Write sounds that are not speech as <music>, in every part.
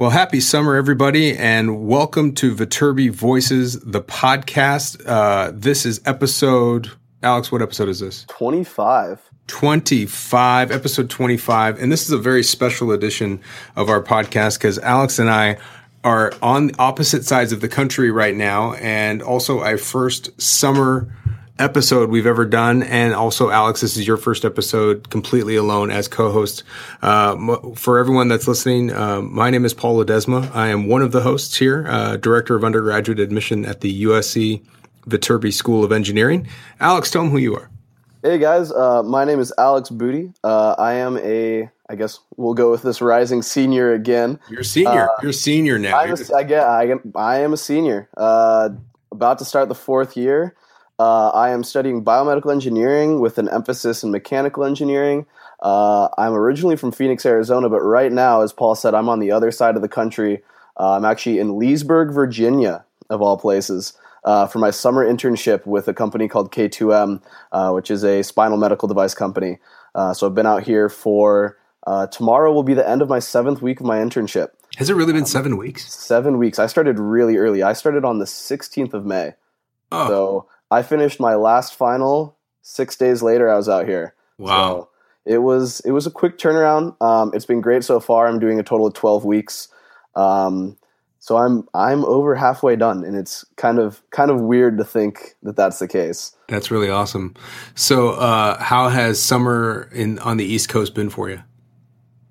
Well, happy summer, everybody, and welcome to Viterbi Voices, the podcast. Uh, this is episode, Alex, what episode is this? 25. 25, episode 25. And this is a very special edition of our podcast because Alex and I are on opposite sides of the country right now. And also, our first summer episode we've ever done. And also, Alex, this is your first episode completely alone as co-host. Uh, for everyone that's listening, uh, my name is Paul Ledesma. I am one of the hosts here, uh, director of undergraduate admission at the USC Viterbi School of Engineering. Alex, tell them who you are. Hey guys, uh, my name is Alex Booty. Uh, I am a, I guess we'll go with this rising senior again. You're senior. Uh, You're senior now. I'm a, I get. I, am, I am a senior. about to start the fourth year. Uh, I am studying biomedical engineering with an emphasis in mechanical engineering. Uh, I'm originally from Phoenix, Arizona, but right now, as Paul said, I'm on the other side of the country. Uh, I'm actually in Leesburg, Virginia, of all places, uh, for my summer internship with a company called K2M, uh, which is a spinal medical device company. Uh, so I've been out here for tomorrow will be the end of my seventh week of my internship. Has it really been um, seven weeks? Seven weeks. I started really early. I started on the 16th of May. Oh. So I finished my last final six days later. I was out here. Wow. So it was it was a quick turnaround. Um, it's been great so far. I'm doing a total of 12 weeks. Um, so I'm I'm over halfway done, and it's kind of kind of weird to think that that's the case. That's really awesome. So, uh, how has summer in on the East Coast been for you?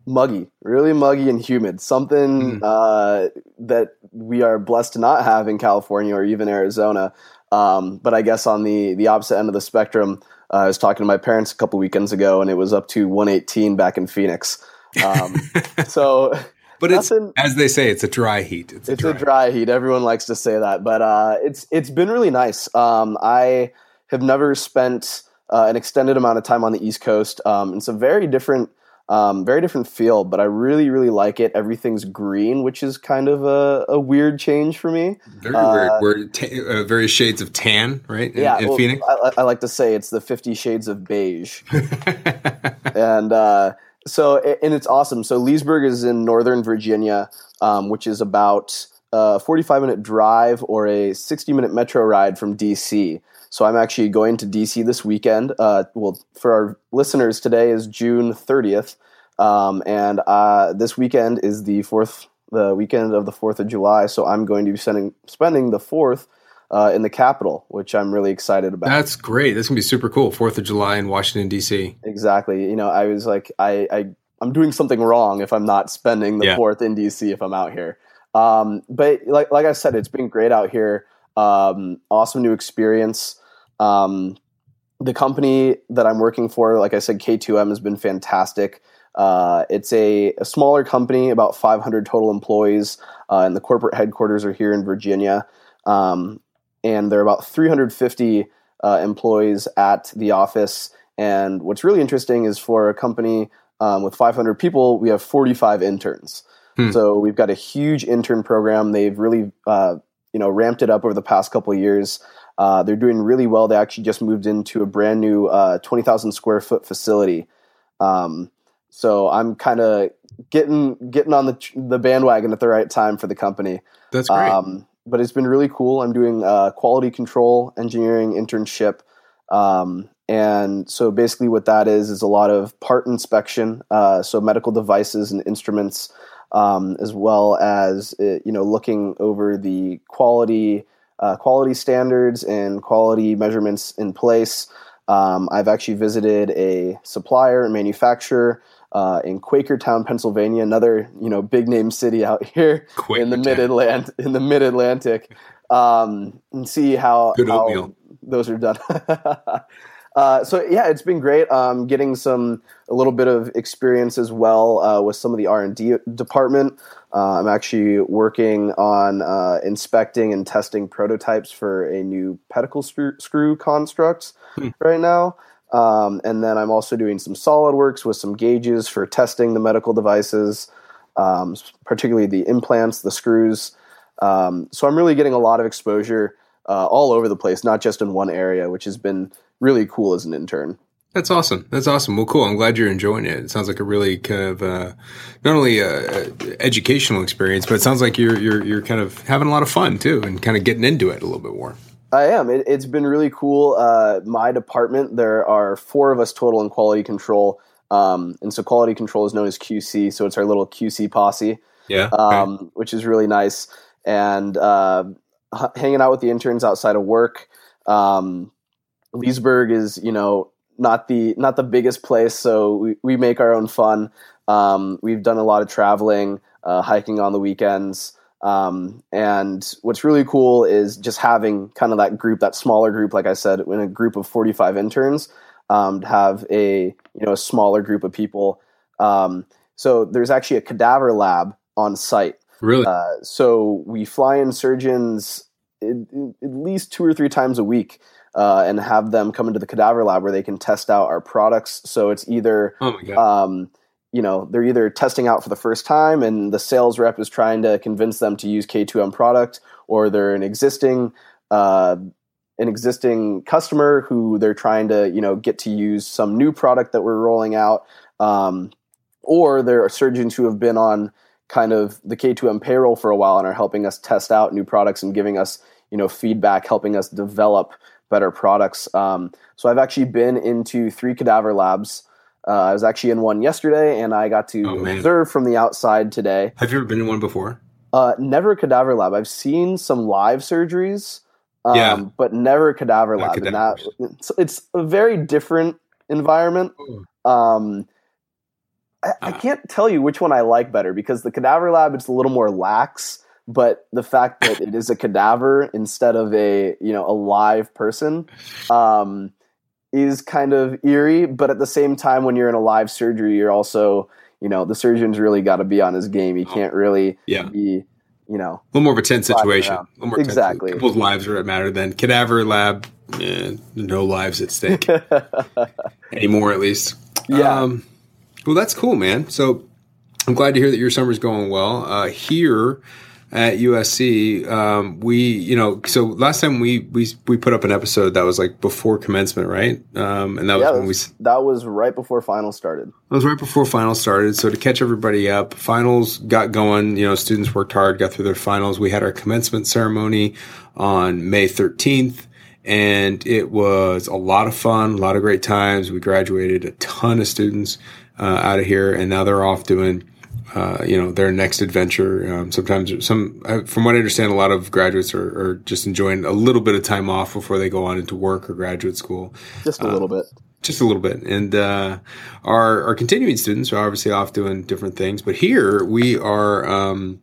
Muggy, really muggy and humid. Something mm. uh, that we are blessed to not have in California or even Arizona. Um, but I guess on the the opposite end of the spectrum, uh, I was talking to my parents a couple weekends ago, and it was up to 118 back in Phoenix. Um, <laughs> so, but nothing, it's as they say, it's a dry heat. It's, a, it's dry. a dry heat. Everyone likes to say that, but uh, it's it's been really nice. Um, I have never spent uh, an extended amount of time on the East Coast. Um, it's a very different um, very different feel, but I really, really like it. Everything's green, which is kind of a, a weird change for me. Very, uh, very, t- uh, various shades of tan, right? In, yeah, in well, Phoenix. I, I, like to say it's the Fifty Shades of Beige, <laughs> and uh, so and it's awesome. So Leesburg is in Northern Virginia, um, which is about a forty-five minute drive or a sixty-minute metro ride from DC. So I'm actually going to DC this weekend. Uh, well, for our listeners, today is June 30th, um, and uh, this weekend is the fourth, the weekend of the Fourth of July. So I'm going to be sending, spending the fourth uh, in the capital, which I'm really excited about. That's great. That's gonna be super cool. Fourth of July in Washington D.C. Exactly. You know, I was like, I, I I'm doing something wrong if I'm not spending the yeah. fourth in DC if I'm out here. Um, but like like I said, it's been great out here. Um, awesome new experience. Um, the company that I'm working for, like I said, K2M has been fantastic. Uh, it's a, a, smaller company, about 500 total employees, uh, and the corporate headquarters are here in Virginia. Um, and there are about 350 uh, employees at the office. And what's really interesting is for a company um, with 500 people, we have 45 interns. Hmm. So we've got a huge intern program. They've really, uh, you know, ramped it up over the past couple of years. Uh, they're doing really well. They actually just moved into a brand new uh, 20,000 square foot facility. Um, so I'm kind of getting getting on the the bandwagon at the right time for the company. That's great. Um, but it's been really cool. I'm doing a quality control engineering internship. Um, and so basically, what that is is a lot of part inspection, uh, so medical devices and instruments, um, as well as uh, you know looking over the quality uh, quality standards and quality measurements in place. Um, I've actually visited a supplier and manufacturer uh, in Quakertown, Pennsylvania, another you know big name city out <laughs> here in the mid Atlantic. In the mid Atlantic, um, and see how, how those are done. <laughs> Uh, so yeah, it's been great. Um, getting some a little bit of experience as well uh, with some of the R and D department. Uh, I'm actually working on uh, inspecting and testing prototypes for a new pedicle screw, screw construct hmm. right now. Um, and then I'm also doing some SolidWorks with some gauges for testing the medical devices, um, particularly the implants, the screws. Um, so I'm really getting a lot of exposure uh, all over the place, not just in one area, which has been really cool as an intern. That's awesome. That's awesome. Well, cool. I'm glad you're enjoying it. It sounds like a really kind of uh, not only a, a educational experience, but it sounds like you're you're you're kind of having a lot of fun too, and kind of getting into it a little bit more. I am. It, has been really cool. Uh, my department, there are four of us total in quality control, um, and so quality control is known as QC. So it's our little QC posse. Yeah. Um, which is really nice, and uh, hanging out with the interns outside of work. Um, Leesburg is you know not the not the biggest place, so we, we make our own fun. Um, we've done a lot of traveling, uh, hiking on the weekends, um, and what's really cool is just having kind of that group, that smaller group, like I said, in a group of forty five interns, um, to have a you know a smaller group of people. Um, so there's actually a cadaver lab on site. Really? Uh, so we fly in surgeons at, at least two or three times a week uh, and have them come into the cadaver lab where they can test out our products. So it's either, oh my god, um, you know, they're either testing out for the first time, and the sales rep is trying to convince them to use K2M product, or they're an existing uh, an existing customer who they're trying to you know get to use some new product that we're rolling out, um, or there are surgeons who have been on kind of the K2M payroll for a while and are helping us test out new products and giving us you know feedback, helping us develop better products. Um, so I've actually been into three cadaver labs. Uh, I was actually in one yesterday, and I got to Oh, observe from the outside today. have you ever been in one before? Uh, never a cadaver lab. I've seen some live surgeries, um, Yeah. but never a cadaver lab. And that it's, it's a very different environment. Um, I, I Ah. can't tell you which one I like better because the cadaver lab it's a little more lax, but the fact that it is a cadaver instead of a you know a live person um, is kind of eerie. But at the same time, when you're in a live surgery, you're also you know the surgeon's really got to be on his game. He can't really Yeah. be you know A little more of a tense situation. A little more tense. Exactly. People's lives are at matter then. Cadaver lab, eh, no lives at stake <laughs> anymore, at least. Yeah. Um, well, that's cool, man. So I'm glad to hear that your summer's going well. Uh, here at USC, um, we, you know, so last time we, we, we put up an episode that was like before commencement, right? Um, and that was when that we, that was right before finals started. It was right before finals started. So to catch everybody up, finals got going. You know, students worked hard, got through their finals. We had our commencement ceremony on May 13th, and it was a lot of fun, a lot of great times. We graduated a ton of students uh, out of here, and now they're off doing. Uh, you know their next adventure. Um, sometimes, some uh, from what I understand, a lot of graduates are, are just enjoying a little bit of time off before they go on into work or graduate school Just a little bit. just a little bit. And uh, our our continuing students are obviously off doing different things, but here we are. Um,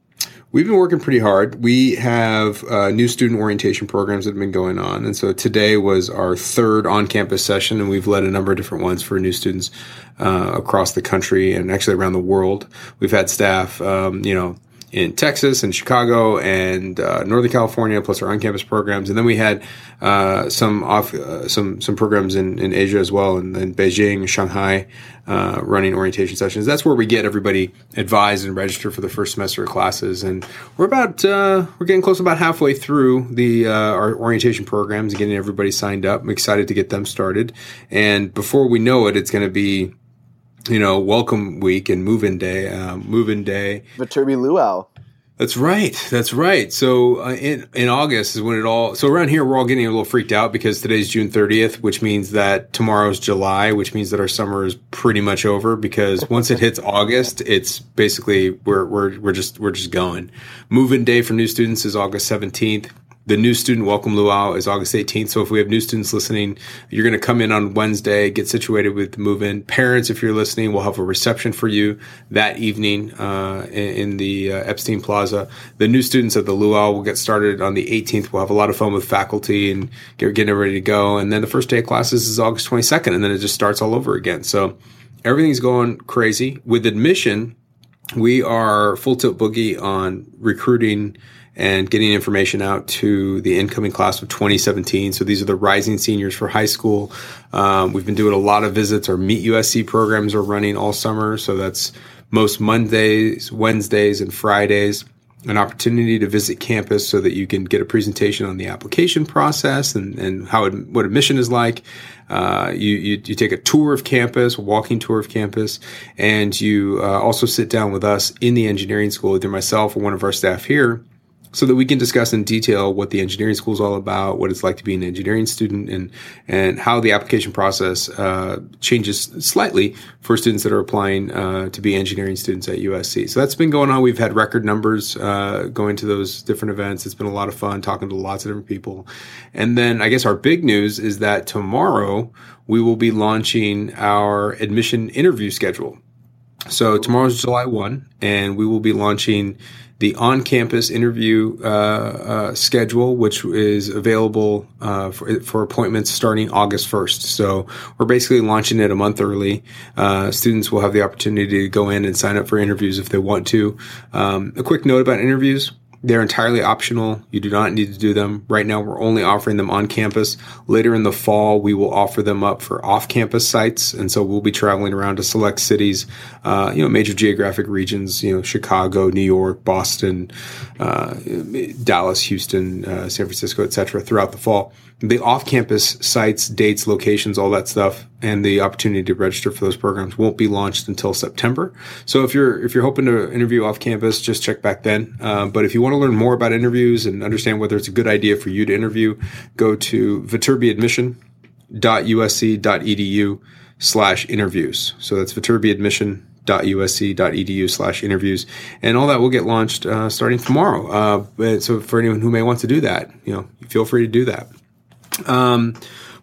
we've been working pretty hard. We have uh, new student orientation programs that have been going on, and so today was our third on campus session, and we've led a number of different ones for new students uh, across the country and actually around the world. We've had staff, um, you know in Texas and Chicago and uh, Northern California, plus our on-campus programs, and then we had uh, some off uh, some some programs in, in Asia as well, and in Beijing, Shanghai, uh, running orientation sessions. That's where we get everybody advised and registered for the first semester of classes, and we're about uh, we're getting close about halfway through the uh, our orientation programs and getting everybody signed up. I'm excited to get them started, and before we know it, it's going to be you know, welcome week and move-in day, um, move-in day. Viterbi Luau. That's right. That's right. So uh, in in August is when it all. So around here, we're all getting a little freaked out because today's June 30th, which means that tomorrow's July, which means that our summer is pretty much over. Because <laughs> once it hits August, it's basically we're we're we're just we're just going. Move-in day for new students is August 17th. The new student welcome luau is August 18th. So if we have new students listening, you're going to come in on Wednesday, get situated with the move in. Parents, if you're listening, we'll have a reception for you that evening uh, in, in the uh, Epstein Plaza. The new students at the luau will get started on the 18th. We'll have a lot of fun with faculty and get, getting ready to go. And then the first day of classes is August 22nd, and then it just starts all over again. So everything's going crazy. With admission, we are full tilt boogie on recruiting and getting information out to the incoming class of 2017. So these are the rising seniors for high school. Um, we've been doing a lot of visits. Our Meet USC programs are running all summer. So that's most Mondays, Wednesdays, and Fridays. an opportunity to visit campus so that you can get a presentation on the application process and, and how it, what admission is like. Uh, you, you, you take a tour of campus, walking tour of campus, and you uh, also sit down with us in the engineering school, either myself or one of our staff here so that we can discuss in detail what the engineering school is all about, what it's like to be an engineering student, and and how the application process uh, changes slightly for students that are applying uh, to be engineering students at USC. So that's been going on. We've had record numbers uh, going to those different events. It's been a lot of fun talking to lots of different people. And then I guess our big news is that tomorrow we will be launching our admission interview schedule. So tomorrow's July 1, and we will be launching the on-campus interview uh, uh, schedule, which is available uh, for, for, appointments starting August 1st. So we're basically launching it a month early. Uh, students will have the opportunity to go in and sign up for interviews if they want to. Um, a quick note about interviews. They're entirely optional. You do not need to do them. Right now, we're only offering them on campus. Later in the fall, we will offer them up for off campus sites. And so we'll be traveling around to select cities, uh, you know, major geographic regions, you know, Chicago, New York, Boston, uh, Dallas, Houston, uh, San Francisco, et cetera, throughout the fall the off-campus sites, dates, locations, all that stuff, and the opportunity to register for those programs won't be launched until September. So if you're if you're hoping to interview off-campus, just check back then. Um, but if you want to learn more about interviews and understand whether it's a good idea for you to interview, go to viterbiadmission.usc.edu slash interviews. So that's viterbiadmission.usc.edu slash interviews and all that will get launched uh, starting tomorrow uh, so for anyone who may want to do that you know feel free to do that um,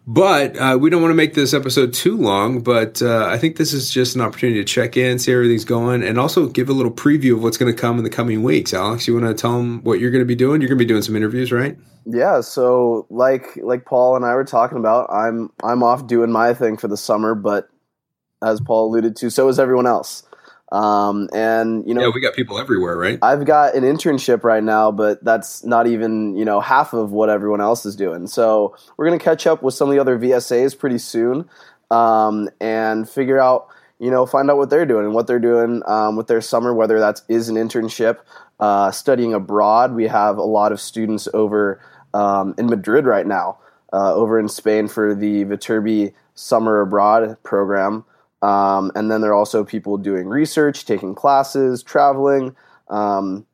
but uh, we don't want to make this episode too long. But uh, I think this is just an opportunity to check in, see how everything's going, and also give a little preview of what's going to come in the coming weeks. Alex, you want to tell them what you're going to be doing? You're going to be doing some interviews, right? Yeah. So, like like Paul and I were talking about, I'm I'm off doing my thing for the summer, but as Paul alluded to, so is everyone else. Um, and you know, yeah, we got people everywhere, right? I've got an internship right now, but that's not even you know half of what everyone else is doing. So we're gonna catch up with some of the other VSAs pretty soon, um, and figure out you know find out what they're doing and what they're doing um, with their summer, whether that is is an internship, uh, studying abroad. We have a lot of students over um, in Madrid right now, uh, over in Spain for the Viterbi Summer Abroad program. Um, and then there are also people doing research, taking classes, traveling, um,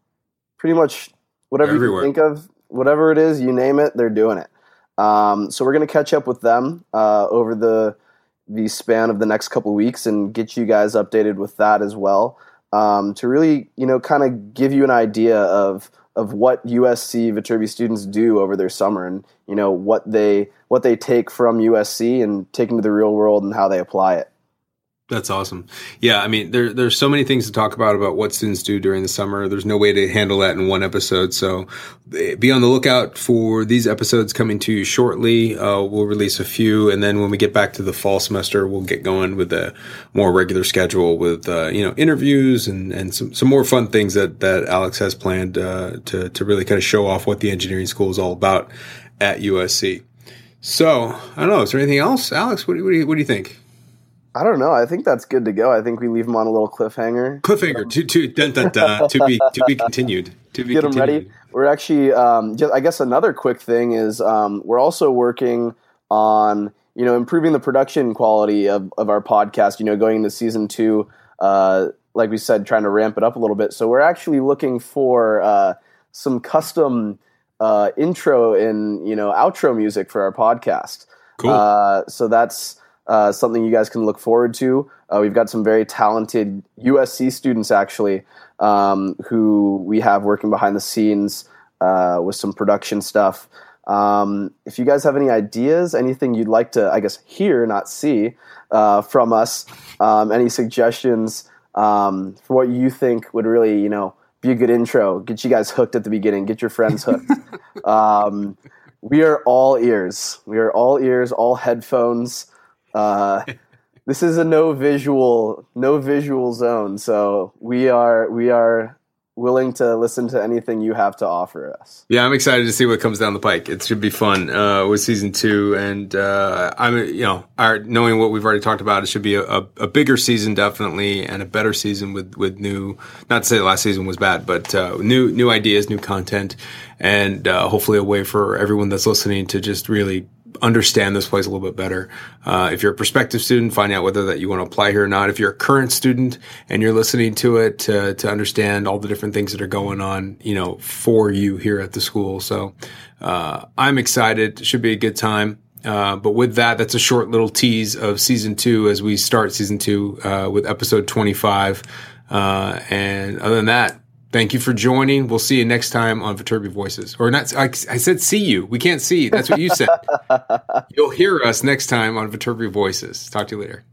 pretty much whatever Everywhere. you think of, whatever it is, you name it, they're doing it. Um, so we're going to catch up with them uh, over the the span of the next couple weeks and get you guys updated with that as well um, to really, you know, kind of give you an idea of of what USC Viterbi students do over their summer and you know what they what they take from USC and take into the real world and how they apply it. That's awesome. Yeah, I mean, there there's so many things to talk about about what students do during the summer. There's no way to handle that in one episode. So eh, be on the lookout for these episodes coming to you shortly. Uh, we'll release a few, and then when we get back to the fall semester, we'll get going with a more regular schedule with uh, you know interviews and and some, some more fun things that that Alex has planned uh, to to really kind of show off what the engineering school is all about at USC. So I don't know. Is there anything else, Alex? What do, what do you what do you think? I don't know. I think that's good to go. I think we leave them on a little cliffhanger. Cliffhanger to to dun, dun, dun, to be to be continued. To be get them ready. We're actually um, just, I guess another quick thing is um, we're also working on you know improving the production quality of, of our podcast. You know, going into season two, uh, like we said, trying to ramp it up a little bit. So we're actually looking for uh, some custom uh, intro and you know outro music for our podcast. Cool. Uh, so that's uh, something you guys can look forward to. Uh, we've got some very talented USC students actually um, who we have working behind the scenes uh, with some production stuff. Um, if you guys have any ideas, anything you'd like to, I guess, hear, not see uh, from us, um, any suggestions um, for what you think would really, you know, be a good intro, get you guys hooked at the beginning, get your friends hooked. <laughs> Um, we are all ears. We are all ears, all headphones. Uh, this is a no visual, no visual zone. So we are we are willing to listen to anything you have to offer us. Yeah, I'm excited to see what comes down the pike. It should be fun uh, with season two, and uh, I'm you know, our, knowing what we've already talked about, it should be a, a, bigger season definitely, and a better season with with new. Not to say the last season was bad, but uh, new new ideas, new content, and uh, hopefully a way for everyone that's listening to just really understand this place a little bit better. Uh, if you're a prospective student, find out whether that you want to apply here or not. If you're a current student and you're listening to it to, to understand all the different things that are going on, you know, for you here at the school. So, uh, I'm excited. It should be a good time. Uh, but with that, that's a short little tease of season two as we start season two uh, with episode 25. Uh, and other than that, Thank you for joining. We'll see you next time on Viterbi Voices. Or not, I, I said see you. We can't see you. That's what you said. <laughs> You'll hear us next time on Viterbi Voices. Talk to you later.